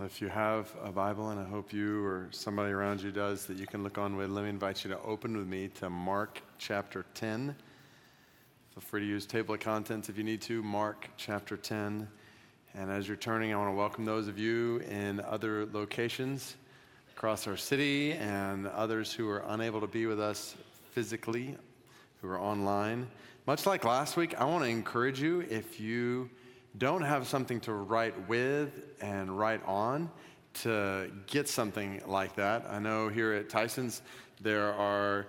If you have a Bible, and I hope you or somebody around you does, that you can look on with, let me invite you to open with me to Mark chapter 10. Feel free to use table of contents if you need to. Mark chapter 10. And as you're turning, I want to welcome those of you in other locations across our city and others who are unable to be with us physically, who are online. Much like last week, I want to encourage you if you don't have something to write with and write on, to get something like that. I know here at Tysons there are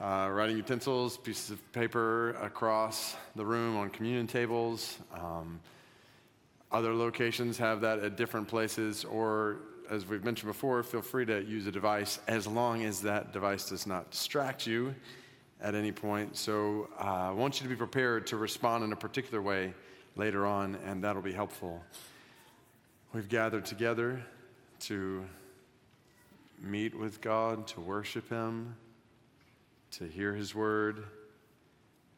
uh, writing utensils, pieces of paper across the room on communion tables. Um, other locations have that at different places, or as we've mentioned before, feel free to use a device as long as that device does not distract you at any point. So uh, I want you to be prepared to respond in a particular way later on, and that'll be helpful. We've gathered together to meet with God, to worship Him, to hear His word,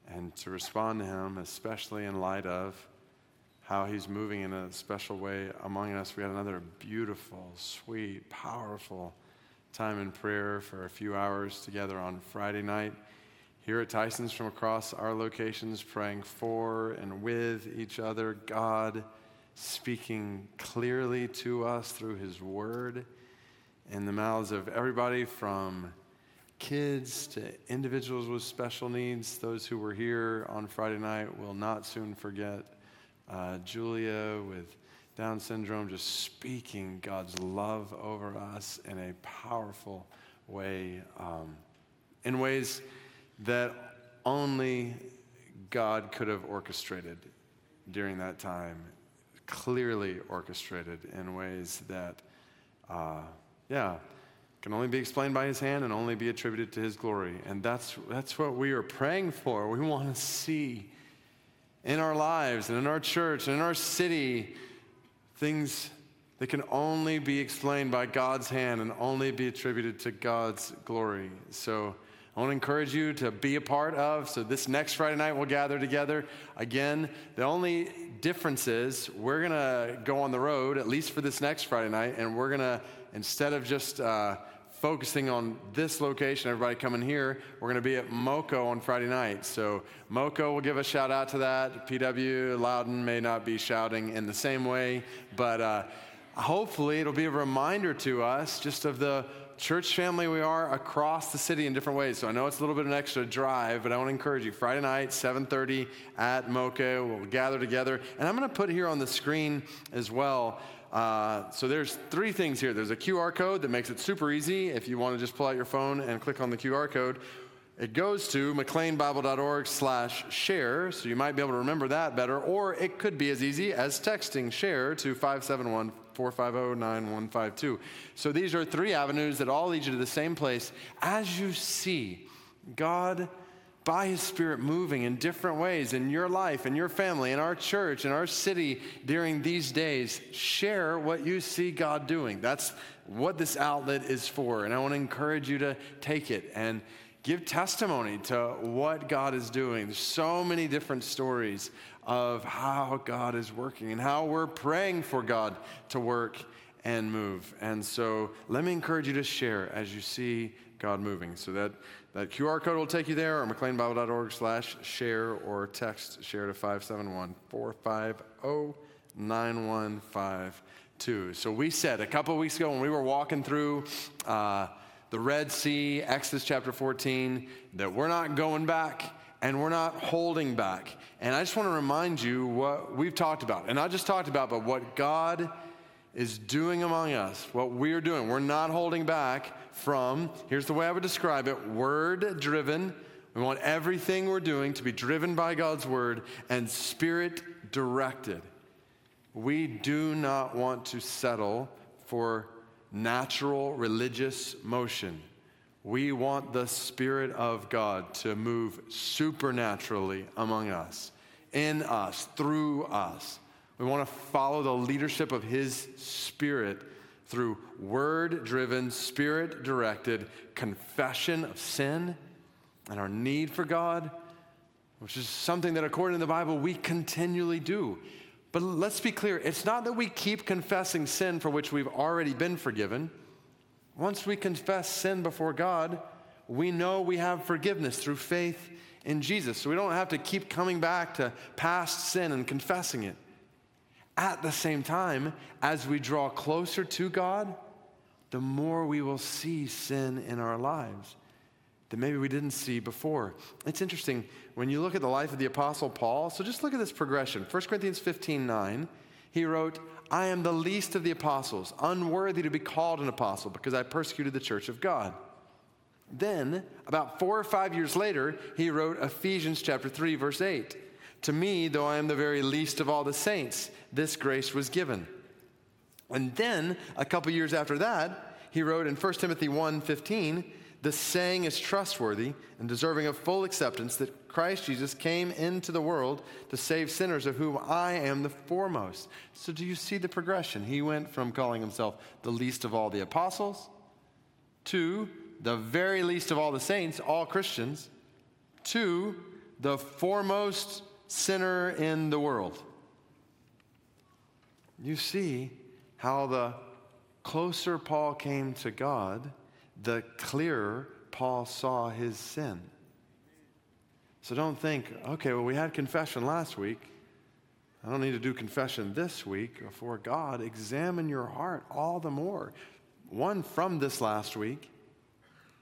and to respond to Him, especially in light of how He's moving in a special way among us. We had another beautiful, sweet, powerful time in prayer for a few hours together on Friday night here at Tysons from across our locations, praying for and with each other, God speaking clearly to us through His Word in the mouths of everybody from kids to individuals with special needs. Those who were here on Friday night will not soon forget uh, Julia with Down syndrome just speaking God's love over us in a powerful way, um, in ways that only God could have orchestrated during that time, clearly orchestrated in ways that, uh, yeah, can only be explained by his hand and only be attributed to his glory. And that's, that's what we are praying for. We want to see in our lives and in our church and in our city things that can only be explained by God's hand and only be attributed to God's glory. So, I want to encourage you to be a part of. So, this next Friday night, we'll gather together. Again, the only difference is we're going to go on the road, at least for this next Friday night, and we're going to, instead of just uh, focusing on this location, everybody coming here, we're going to be at MoCo on Friday night. So, MoCo will give a shout out to that. PW Loudoun may not be shouting in the same way, but uh, hopefully it'll be a reminder to us just of the church family we are across the city in different ways. So I know it's a little bit of an extra drive, but I want to encourage you. Friday night, 7:30 at MoCo, we'll gather together, and I'm going to put here on the screen as well. Uh, so there's three things here. There's a QR code that makes it super easy if you want to just pull out your phone and click on the QR code. It goes to mcleanbible.org slash share, so you might be able to remember that better, or it could be as easy as texting share to 571 450 9152. So these are three avenues that all lead you to the same place. As you see God by His Spirit moving in different ways in your life, in your family, in our church, in our city during these days, share what you see God doing. That's what this outlet is for. And I want to encourage you to take it and give testimony to what God is doing. There's so many different stories of how God is working and how we're praying for God to work and move. And so let me encourage you to share as you see God moving. So that, that QR code will take you there or mcleanbible.org slash share or text share to 571 450 9152. So we said a couple weeks ago when we were walking through uh, the Red Sea, Exodus chapter 14, that we're not going back and we're not holding back. And I just want to remind you what we've talked about, and not just talked about, but what God is doing among us, what we're doing. We're not holding back from, here's the way I would describe it word driven. We want everything we're doing to be driven by God's word and spirit directed. We do not want to settle for natural religious motion. We want the Spirit of God to move supernaturally among us, in us, through us. We want to follow the leadership of His Spirit through word driven, spirit directed confession of sin and our need for God, which is something that, according to the Bible, we continually do. But let's be clear it's not that we keep confessing sin for which we've already been forgiven. Once we confess sin before God, we know we have forgiveness through faith in Jesus. So we don't have to keep coming back to past sin and confessing it. At the same time, as we draw closer to God, the more we will see sin in our lives that maybe we didn't see before. It's interesting when you look at the life of the Apostle Paul. So just look at this progression. 1 Corinthians 15 9, he wrote, I am the least of the apostles, unworthy to be called an apostle because I persecuted the church of God. Then, about four or five years later, he wrote Ephesians chapter 3, verse 8. To me, though I am the very least of all the saints, this grace was given. And then, a couple years after that, he wrote in 1 Timothy 1 15, the saying is trustworthy and deserving of full acceptance that Christ Jesus came into the world to save sinners, of whom I am the foremost. So, do you see the progression? He went from calling himself the least of all the apostles to the very least of all the saints, all Christians, to the foremost sinner in the world. You see how the closer Paul came to God, the clearer Paul saw his sin. So don't think, okay, well, we had confession last week. I don't need to do confession this week before God. Examine your heart all the more. One, from this last week,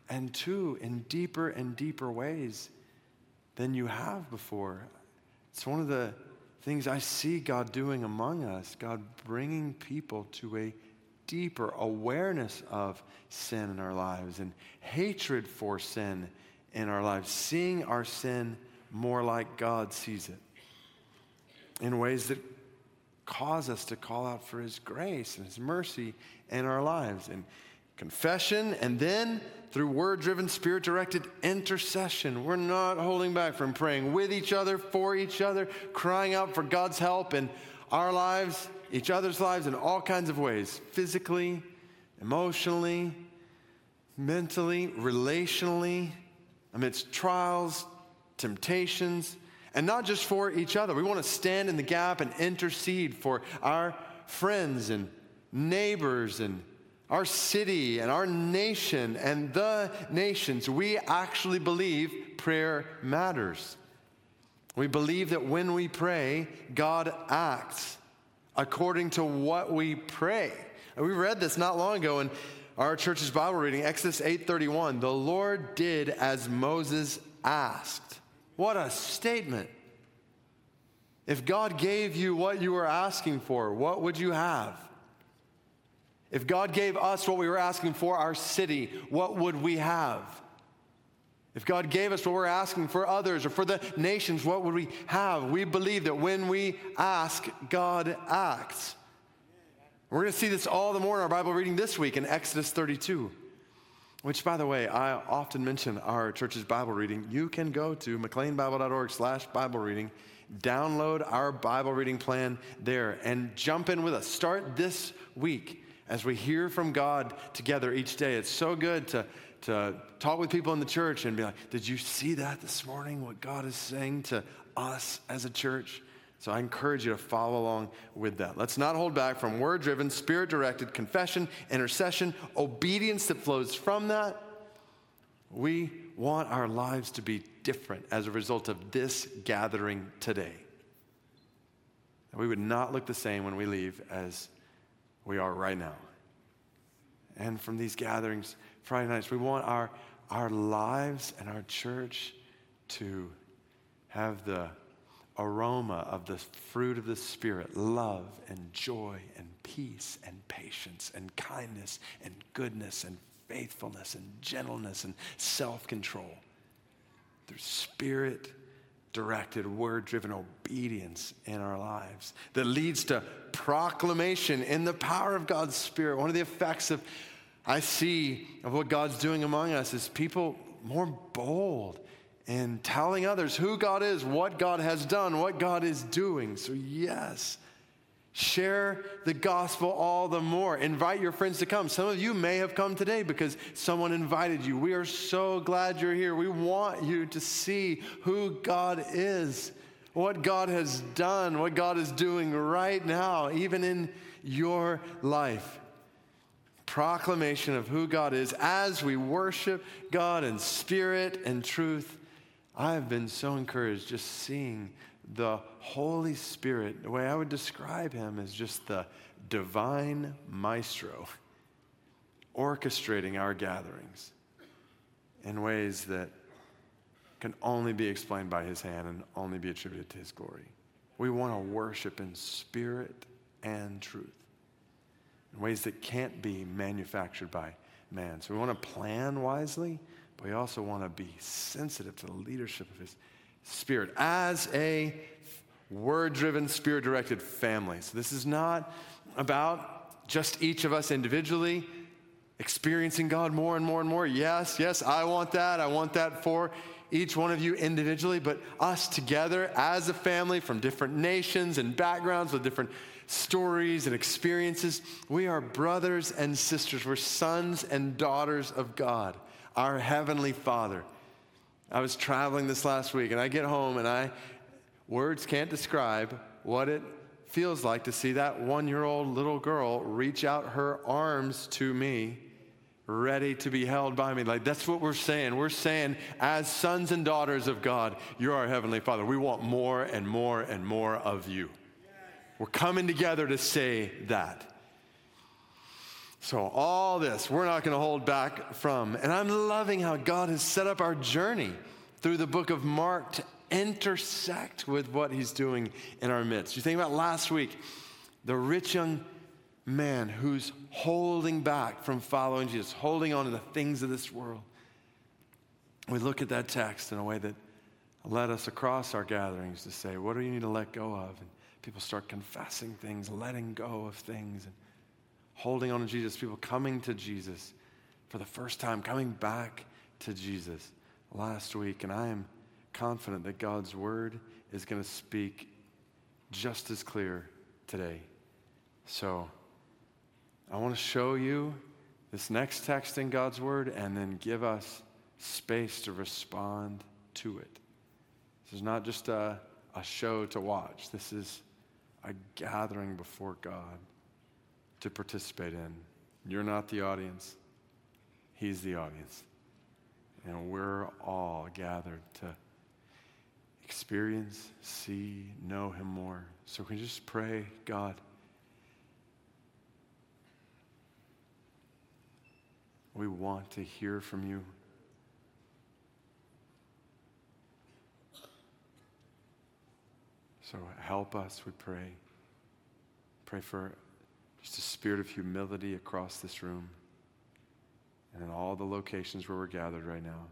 and two, in deeper and deeper ways than you have before. It's one of the things I see God doing among us, God bringing people to a deeper awareness of sin in our lives and hatred for sin in our lives, seeing our sin more like God sees it in ways that cause us to call out for His grace and His mercy in our lives. And confession, and then through word driven, spirit directed intercession. We're not holding back from praying with each other, for each other, crying out for God's help in our lives each other's lives in all kinds of ways physically, emotionally, mentally, relationally, amidst trials, temptations, and not just for each other. We want to stand in the gap and intercede for our friends and neighbors and our city and our nation and the nations. We actually believe prayer matters. We believe that when we pray, God acts according to what we pray. And we read this not long ago in our church's Bible reading, Exodus 8:31. The Lord did as Moses asked. What a statement. If God gave you what you were asking for, what would you have? If God gave us what we were asking for, our city, what would we have? If God gave us what we're asking for others or for the nations, what would we have? We believe that when we ask, God acts. We're going to see this all the more in our Bible reading this week in Exodus 32, which, by the way, I often mention our church's Bible reading. You can go to mcleanbible.org slash Bible reading, download our Bible reading plan there, and jump in with us. Start this week as we hear from God together each day. It's so good to to talk with people in the church and be like, Did you see that this morning? What God is saying to us as a church? So I encourage you to follow along with that. Let's not hold back from word driven, spirit directed confession, intercession, obedience that flows from that. We want our lives to be different as a result of this gathering today. We would not look the same when we leave as we are right now. And from these gatherings, Friday nights. We want our, our lives and our church to have the aroma of the fruit of the Spirit love and joy and peace and patience and kindness and goodness and faithfulness and gentleness and self control. Through Spirit directed, word driven obedience in our lives that leads to proclamation in the power of God's Spirit. One of the effects of I see of what God's doing among us is people more bold in telling others who God is, what God has done, what God is doing. So, yes, share the gospel all the more. Invite your friends to come. Some of you may have come today because someone invited you. We are so glad you're here. We want you to see who God is. what God has done, what God is doing right now, even in your life. Proclamation of who God is as we worship God in spirit and truth. I have been so encouraged just seeing the Holy Spirit. The way I would describe him is just the divine maestro orchestrating our gatherings in ways that can only be explained by his hand and only be attributed to his glory. We want to worship in spirit and truth in ways that can't be manufactured by man. So we want to plan wisely, but we also want to be sensitive to the leadership of his spirit as a word driven, spirit directed family. So this is not about just each of us individually experiencing God more and more and more. Yes, yes, I want that. I want that for each one of you individually, but us together as a family from different nations and backgrounds with different stories and experiences. We are brothers and sisters. We're sons and daughters of God, our Heavenly Father. I was traveling this last week and I get home and I, words can't describe what it feels like to see that one year old little girl reach out her arms to me ready to be held by me. Like that's what we're saying. We're saying, as sons and daughters of God, you're our Heavenly Father. We want more and more and more of you. We're coming together to say that. So, all this, we're not going to hold back from. And I'm loving how God has set up our journey through the book of Mark to intersect with what he's doing in our midst. You think about last week, the rich young man who's holding back from following Jesus, holding on to the things of this world. We look at that text in a way that led us across our gatherings to say, what do you need to let go of? And people start confessing things, letting go of things, and holding on to Jesus, people coming to Jesus for the first time, coming back to Jesus last week. And I am confident that God's word is going to speak just as clear today. So, I want to show you this next text in God's Word and then give us space to respond to it. This is not just a, a show to watch, this is a gathering before God to participate in. You're not the audience, He's the audience. And we're all gathered to experience, see, know Him more. So can you just pray, God? We want to hear from you. So help us, we pray. Pray for just a spirit of humility across this room and in all the locations where we're gathered right now.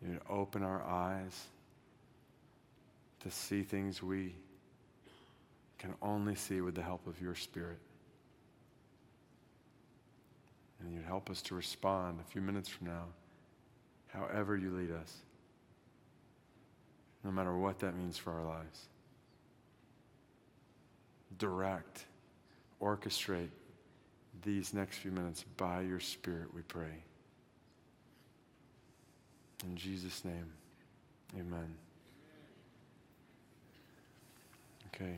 You'd open our eyes to see things we can only see with the help of your Spirit. And you'd help us to respond a few minutes from now, however you lead us, no matter what that means for our lives. Direct, orchestrate these next few minutes by your Spirit, we pray. In Jesus' name, amen. Okay,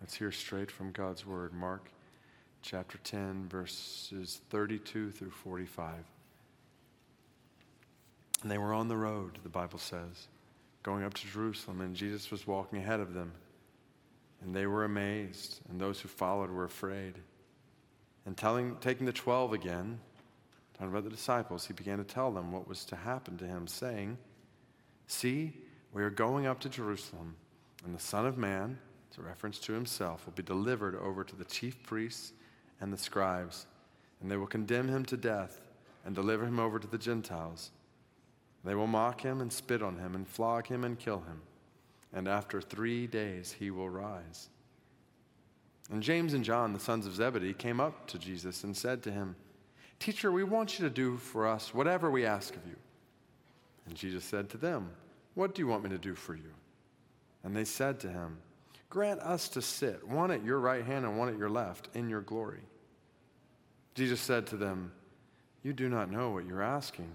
let's hear straight from God's Word. Mark chapter 10, verses 32 through 45. And they were on the road, the Bible says, going up to Jerusalem, and Jesus was walking ahead of them. And they were amazed, and those who followed were afraid. And telling, taking the twelve again, talking about the disciples, he began to tell them what was to happen to him, saying, See, we are going up to Jerusalem, and the Son of Man, it's a reference to himself, will be delivered over to the chief priests and the scribes, and they will condemn him to death and deliver him over to the Gentiles. They will mock him and spit on him and flog him and kill him, and after three days he will rise. And James and John, the sons of Zebedee, came up to Jesus and said to him, Teacher, we want you to do for us whatever we ask of you. And Jesus said to them, What do you want me to do for you? And they said to him, Grant us to sit, one at your right hand and one at your left, in your glory. Jesus said to them, You do not know what you're asking.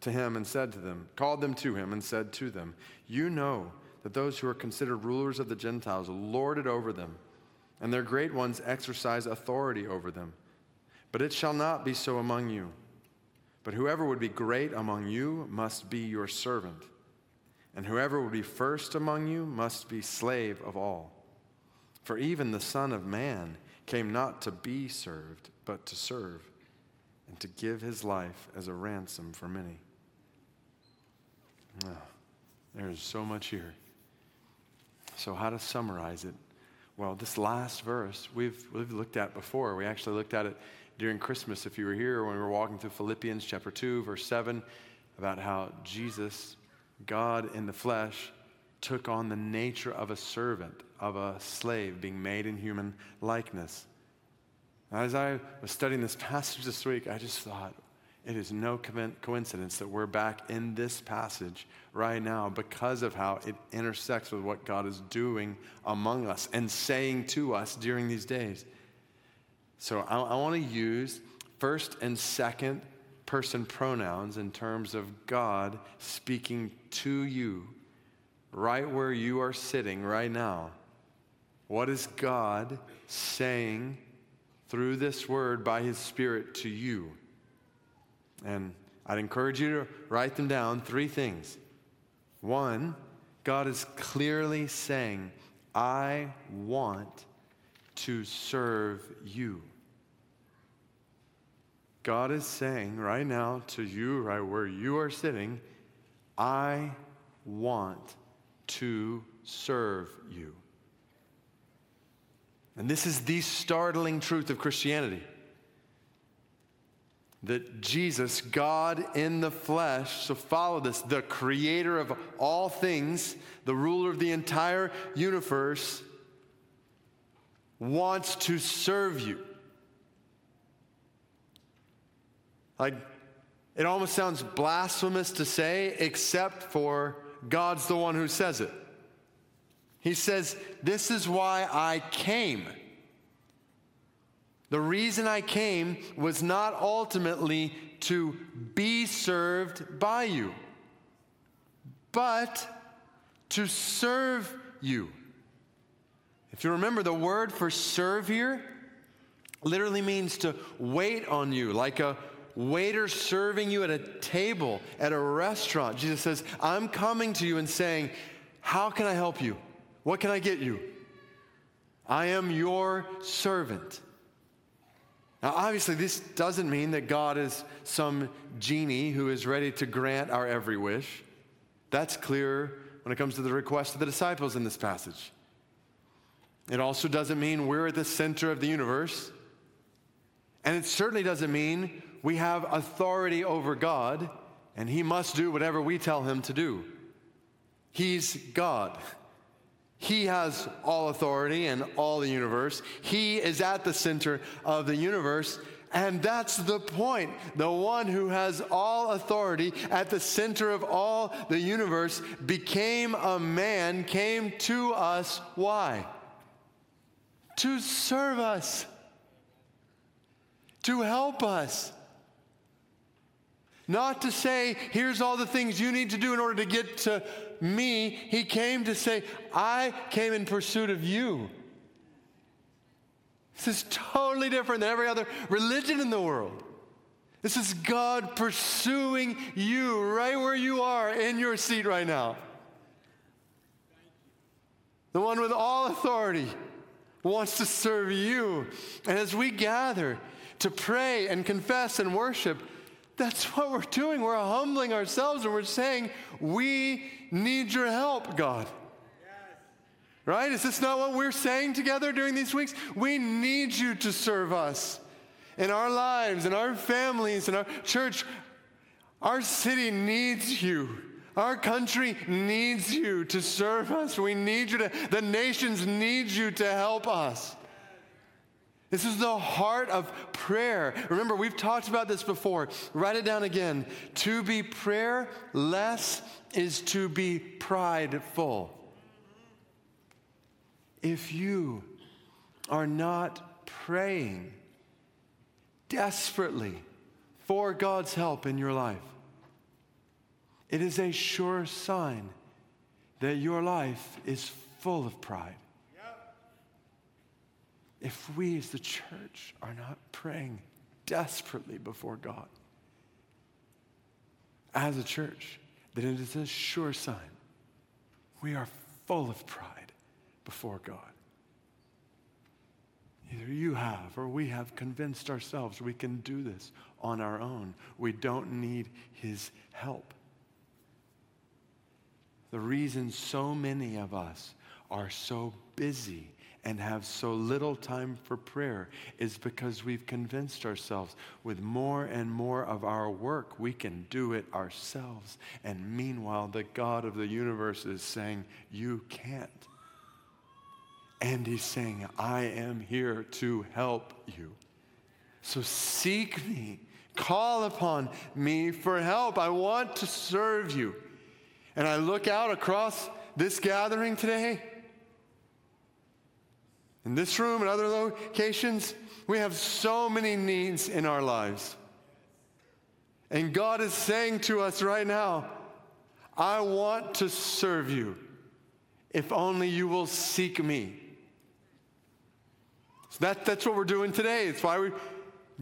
to him and said to them, called them to him and said to them, You know that those who are considered rulers of the Gentiles lord it over them, and their great ones exercise authority over them. But it shall not be so among you. But whoever would be great among you must be your servant, and whoever would be first among you must be slave of all. For even the Son of Man came not to be served, but to serve, and to give his life as a ransom for many. Oh, there's so much here. So, how to summarize it? Well, this last verse we've, we've looked at before. We actually looked at it during Christmas, if you were here, when we were walking through Philippians chapter 2, verse 7, about how Jesus, God in the flesh, took on the nature of a servant, of a slave, being made in human likeness. As I was studying this passage this week, I just thought, it is no coincidence that we're back in this passage right now because of how it intersects with what God is doing among us and saying to us during these days. So I, I want to use first and second person pronouns in terms of God speaking to you right where you are sitting right now. What is God saying through this word by his Spirit to you? And I'd encourage you to write them down three things. One, God is clearly saying, I want to serve you. God is saying right now to you, right where you are sitting, I want to serve you. And this is the startling truth of Christianity that Jesus, God in the flesh, so follow this, the creator of all things, the ruler of the entire universe, wants to serve you. Like, it almost sounds blasphemous to say, except for God's the one who says it. He says, This is why I came. The reason I came was not ultimately to be served by you, but to serve you. If you remember, the word for serve here literally means to wait on you, like a waiter serving you at a table at a restaurant. Jesus says, I'm coming to you and saying, How can I help you? What can I get you? I am your servant. Now, obviously, this doesn't mean that God is some genie who is ready to grant our every wish. That's clear when it comes to the request of the disciples in this passage. It also doesn't mean we're at the center of the universe. And it certainly doesn't mean we have authority over God and he must do whatever we tell him to do. He's God. He has all authority and all the universe. He is at the center of the universe. And that's the point. The one who has all authority at the center of all the universe became a man, came to us. Why? To serve us, to help us. Not to say, here's all the things you need to do in order to get to me. He came to say, I came in pursuit of you. This is totally different than every other religion in the world. This is God pursuing you right where you are in your seat right now. The one with all authority wants to serve you. And as we gather to pray and confess and worship, that's what we're doing. We're humbling ourselves and we're saying, We need your help, God. Right? Is this not what we're saying together during these weeks? We need you to serve us in our lives, in our families, in our church. Our city needs you. Our country needs you to serve us. We need you to, the nations need you to help us. This is the heart of prayer. Remember, we've talked about this before. Write it down again. To be prayerless is to be prideful. If you are not praying desperately for God's help in your life, it is a sure sign that your life is full of pride if we as the church are not praying desperately before God as a church, then it is a sure sign we are full of pride before God. Either you have or we have convinced ourselves we can do this on our own. We don't need His help. The reason so many of us are so busy and have so little time for prayer is because we've convinced ourselves with more and more of our work, we can do it ourselves. And meanwhile, the God of the universe is saying, You can't. And He's saying, I am here to help you. So seek me, call upon me for help. I want to serve you. And I look out across this gathering today in this room and other locations, we have so many needs in our lives. And God is saying to us right now, I want to serve you if only you will seek me. So that, that's what we're doing today. It's why we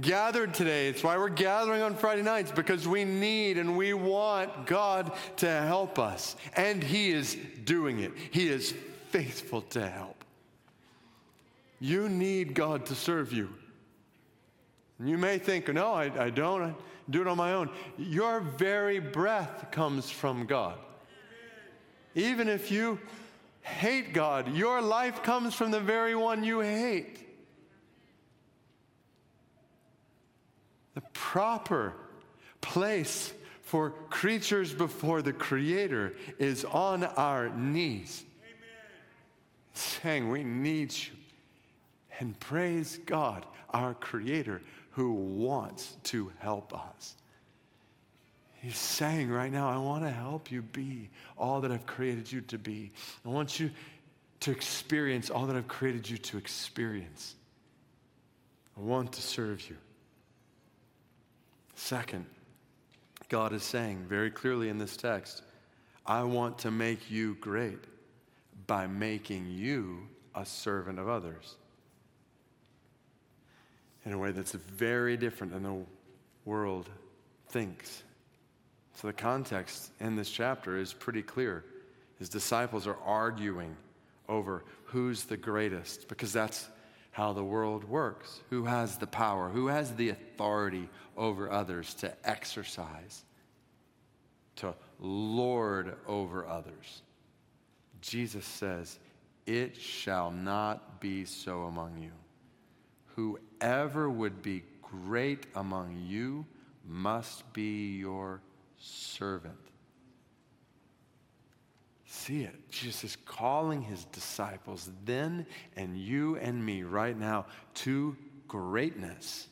gathered today. It's why we're gathering on Friday nights because we need and we want God to help us. And He is doing it, He is faithful to help. You need God to serve you. You may think, no, I, I don't. I do it on my own. Your very breath comes from God. Even if you hate God, your life comes from the very one you hate. The proper place for creatures before the Creator is on our knees, Amen. saying, We need you and praise God, our Creator, who wants to help us. He's saying right now, I want to help you be all that I've created you to be. I want you to experience all that I've created you to experience. I want to serve you. Second, God is saying very clearly in this text, I want to make you great by making you a servant of others in a way that's very different than the world thinks. So, the context in this chapter is pretty clear. His disciples are arguing over who's the greatest because that's how the world works. Who has the power? Who has the authority over others to exercise, to lord over others? Jesus says, It shall not be so among you. Whoever would be great among you must be your servant. See it. Jesus is calling his disciples then and you and me right now to greatness.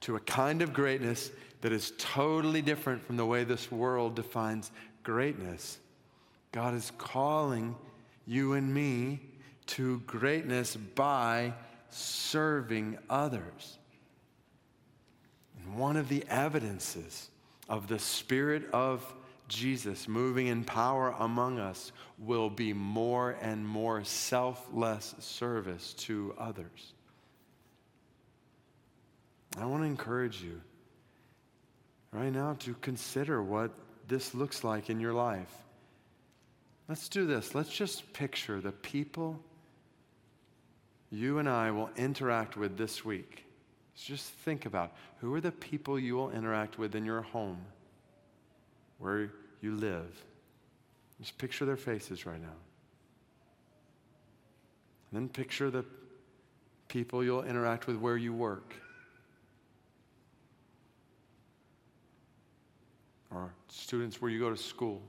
To a kind of greatness that is totally different from the way this world defines greatness. God is calling you and me to greatness by serving others. And one of the evidences of the Spirit of Jesus moving in power among us will be more and more selfless service to others. I want to encourage you right now to consider what this looks like in your life. Let's do this. Let's just picture the people you and I will interact with this week. So just think about who are the people you will interact with in your home, where you live. Just picture their faces right now. And then picture the people you'll interact with where you work. Or students where you go to school.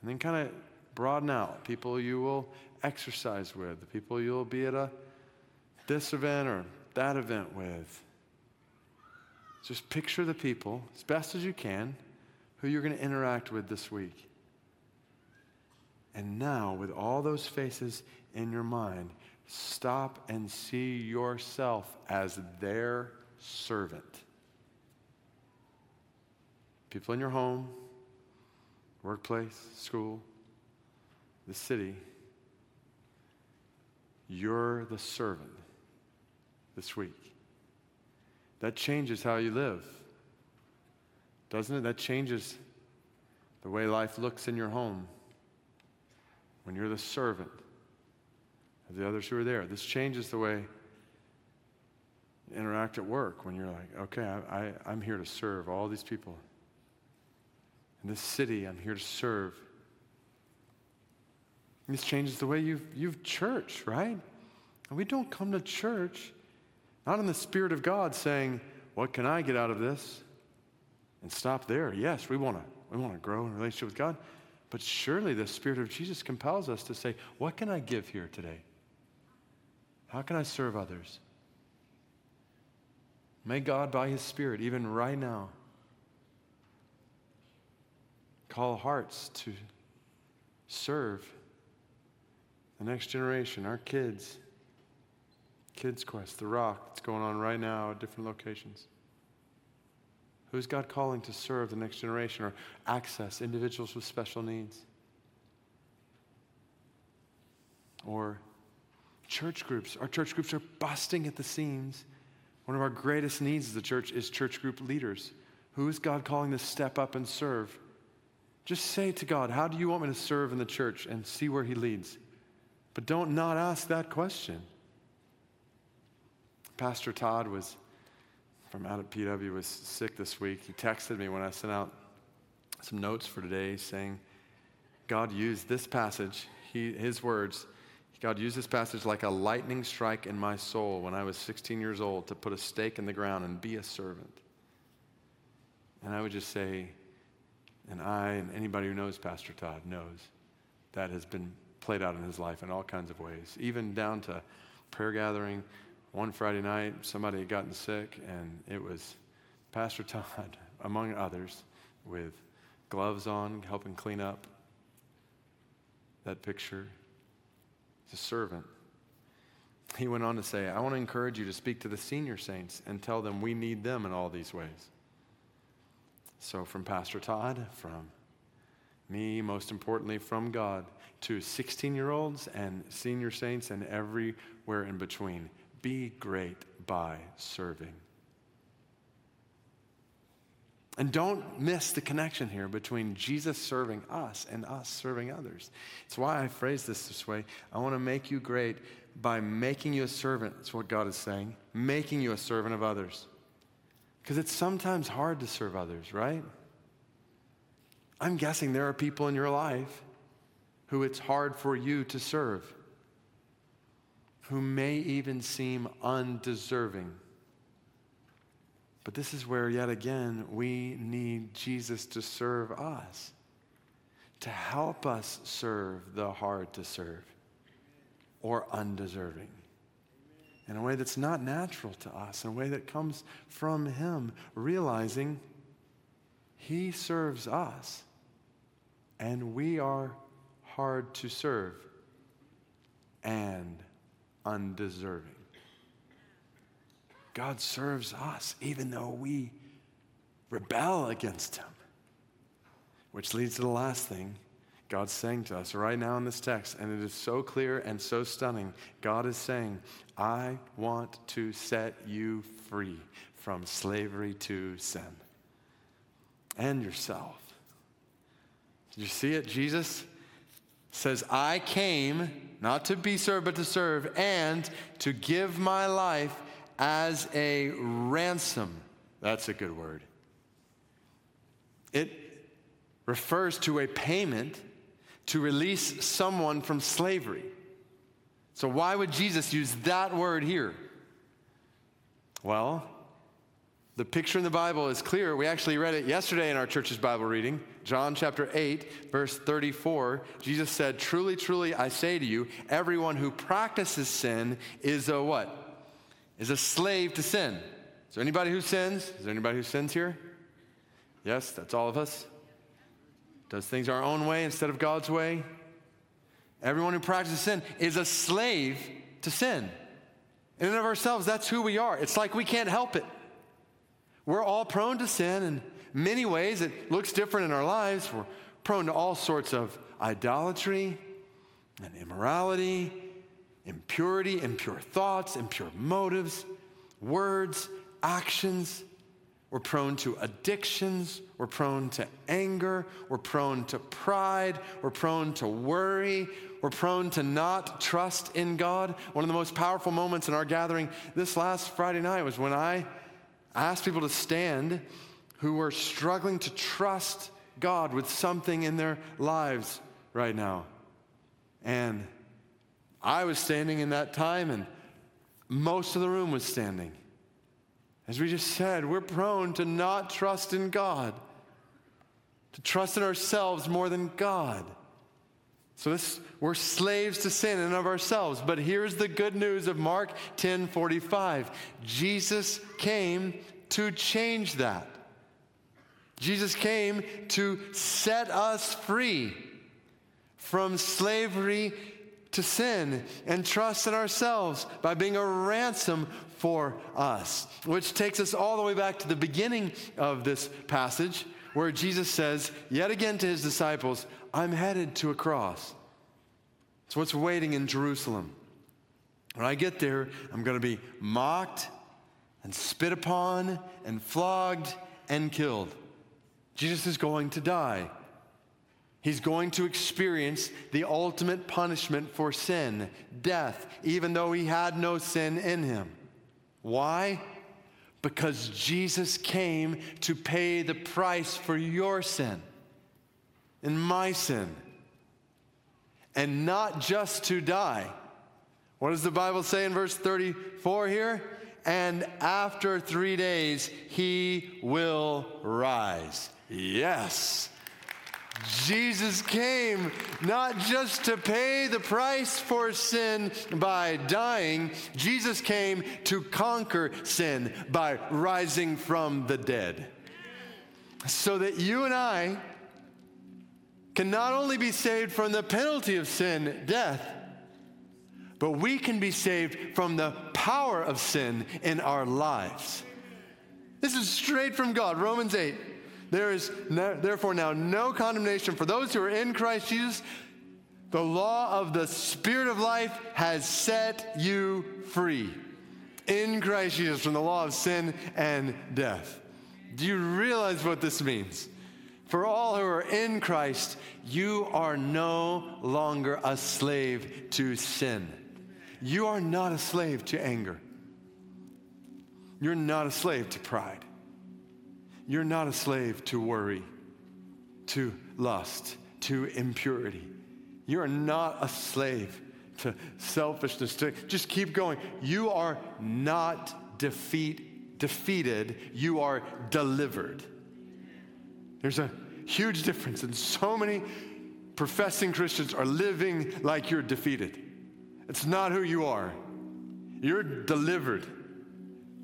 And then kind of broaden out people you will exercise with, the people you'll be at a this event or that event with. Just picture the people as best as you can who you're going to interact with this week. And now, with all those faces in your mind, stop and see yourself as their servant. People in your home, workplace, school, the city, you're the servant this week. That changes how you live, doesn't it? That changes the way life looks in your home when you're the servant of the others who are there. This changes the way you interact at work when you're like, okay, I, I, I'm here to serve all these people. In this city, I'm here to serve. This changes the way you've, you've church, right? And we don't come to church not in the Spirit of God saying, What can I get out of this? And stop there. Yes, we want to we want to grow in relationship with God. But surely the Spirit of Jesus compels us to say, What can I give here today? How can I serve others? May God, by His Spirit, even right now, call hearts to serve the next generation, our kids, Kids Quest, The Rock, that's going on right now at different locations. Who's God calling to serve the next generation or access individuals with special needs? Or church groups. Our church groups are busting at the seams. One of our greatest needs as a church is church group leaders. Who is God calling to step up and serve? Just say to God, How do you want me to serve in the church? and see where He leads. But don't not ask that question. Pastor Todd was from out at PW was sick this week. He texted me when I sent out some notes for today saying, God used this passage, he, his words, God used this passage like a lightning strike in my soul when I was 16 years old to put a stake in the ground and be a servant. And I would just say, and I and anybody who knows Pastor Todd knows that has been played out in his life in all kinds of ways, even down to prayer gathering, one Friday night, somebody had gotten sick, and it was Pastor Todd, among others, with gloves on, helping clean up that picture. He's a servant. He went on to say, I want to encourage you to speak to the senior saints and tell them we need them in all these ways. So, from Pastor Todd, from me, most importantly, from God, to 16 year olds and senior saints and everywhere in between. Be great by serving. And don't miss the connection here between Jesus serving us and us serving others. It's why I phrase this this way. I want to make you great by making you a servant. That's what God is saying. Making you a servant of others. Because it's sometimes hard to serve others, right? I'm guessing there are people in your life who it's hard for you to serve who may even seem undeserving. But this is where, yet again, we need Jesus to serve us, to help us serve the hard to serve or undeserving in a way that's not natural to us, in a way that comes from Him, realizing He serves us and we are hard to serve and undeserving. God serves us even though we rebel against Him. Which leads to the last thing God's saying to us right now in this text, and it is so clear and so stunning. God is saying, I want to set you free from slavery to sin and yourself. You see it? Jesus says, I came not to be served, but to serve, and to give my life as a ransom. That's a good word. It refers to a payment to release someone from slavery. So, why would Jesus use that word here? Well, The picture in the Bible is clear. We actually read it yesterday in our church's Bible reading. John chapter 8, verse 34. Jesus said, Truly, truly, I say to you, everyone who practices sin is a what? Is a slave to sin. Is there anybody who sins? Is there anybody who sins here? Yes, that's all of us. Does things our own way instead of God's way. Everyone who practices sin is a slave to sin. In and of ourselves, that's who we are. It's like we can't help it. We're all prone to sin in many ways. It looks different in our lives. We're prone to all sorts of idolatry and immorality, impurity, impure thoughts, impure motives, words, actions. We're prone to addictions. We're prone to anger. We're prone to pride. We're prone to worry. We're prone to not trust in God. One of the most powerful moments in our gathering this last Friday night was when I asked people to stand who were struggling to trust God with something in their lives right now. And I was standing in that time, and most of the room was standing. As we just said, we're prone to not trust in God, to trust in ourselves more than God. So this, we're slaves to sin and of ourselves. But here's the good news of Mark 10 45. Jesus came to change that. Jesus came to set us free from slavery to sin and trust in ourselves by being a ransom for us. Which takes us all the way back to the beginning of this passage where Jesus says, yet again to his disciples, I'm headed to a cross. It's what's waiting in Jerusalem. When I get there, I'm going to be mocked and spit upon and flogged and killed. Jesus is going to die. He's going to experience the ultimate punishment for sin, death, even though he had no sin in him. Why? Because Jesus came to pay the price for your sin and my sin. And not just to die. What does the Bible say in verse 34 here? And after three days, he will rise. Yes. Jesus came not just to pay the price for sin by dying, Jesus came to conquer sin by rising from the dead. So that you and I can not only be saved from the penalty of sin, death, but we can be saved from the power of sin in our lives. This is straight from God, Romans 8. There is no, therefore now no condemnation for those who are in Christ Jesus. The law of the Spirit of life has set you free in Christ Jesus from the law of sin and death. Do you realize what this means? For all who are in Christ, you are no longer a slave to sin. You are not a slave to anger. You're not a slave to pride. You're not a slave to worry, to lust, to impurity. You are not a slave to selfishness, to just keep going. You are not defeat, defeated, you are delivered. There's a huge difference, and so many professing Christians are living like you're defeated. It's not who you are. You're delivered.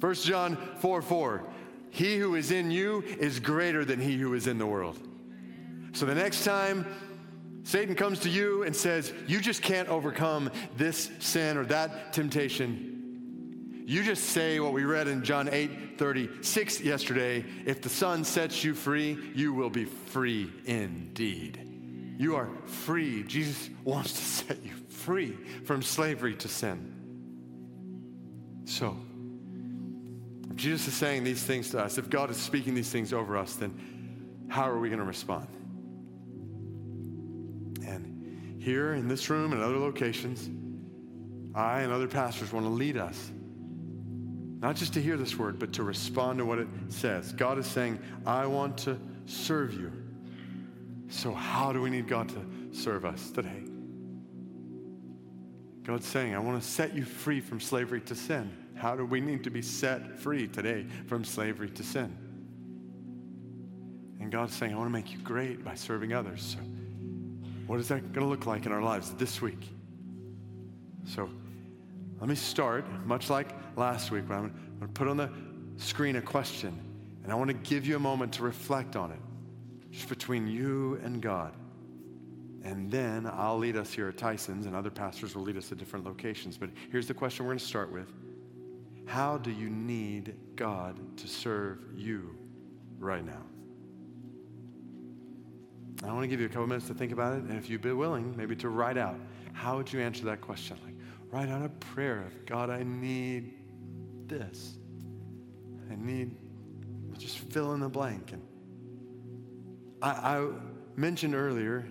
1 John 4 4. He who is in you is greater than he who is in the world. So the next time Satan comes to you and says, You just can't overcome this sin or that temptation, you just say what we read in John 8 36 yesterday if the Son sets you free, you will be free indeed. You are free. Jesus wants to set you free from slavery to sin. So, Jesus is saying these things to us, if God is speaking these things over us, then how are we going to respond? And here in this room and other locations, I and other pastors want to lead us not just to hear this word, but to respond to what it says. God is saying, I want to serve you. So, how do we need God to serve us today? God's saying, I want to set you free from slavery to sin. How do we need to be set free today from slavery to sin? And God's saying, I want to make you great by serving others. So, what is that going to look like in our lives this week? So, let me start, much like last week, when I'm going to put on the screen a question, and I want to give you a moment to reflect on it, just between you and God. And then I'll lead us here at Tysons, and other pastors will lead us to different locations. But here's the question we're going to start with How do you need God to serve you right now? I want to give you a couple minutes to think about it, and if you'd be willing, maybe to write out how would you answer that question? Like, write out a prayer of God, I need this. I need, just fill in the blank. And I, I mentioned earlier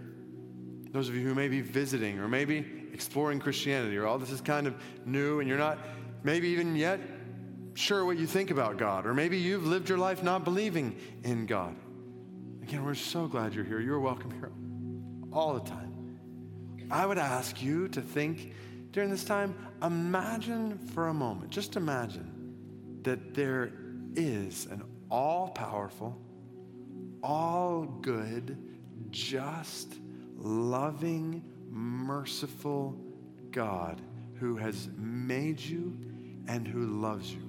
those of you who may be visiting or maybe exploring Christianity, or all this is kind of new and you're not maybe even yet sure what you think about God, or maybe you've lived your life not believing in God. Again, we're so glad you're here. You're welcome here all the time. I would ask you to think during this time, imagine for a moment, just imagine that there is an all powerful, all good, just, loving, merciful God who has made you and who loves you.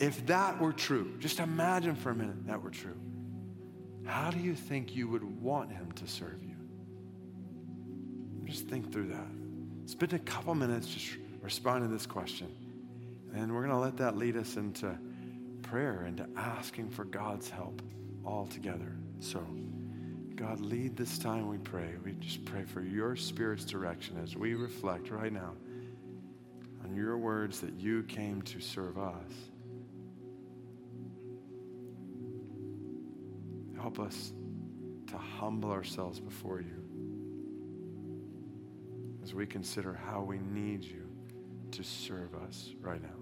If that were true, just imagine for a minute that were true. How do you think you would want him to serve you? Just think through that. Spend a couple minutes just responding to this question. And we're going to let that lead us into prayer, into asking for God's help all together. So, God, lead this time, we pray. We just pray for your Spirit's direction as we reflect right now on your words that you came to serve us. Help us to humble ourselves before you as we consider how we need you to serve us right now.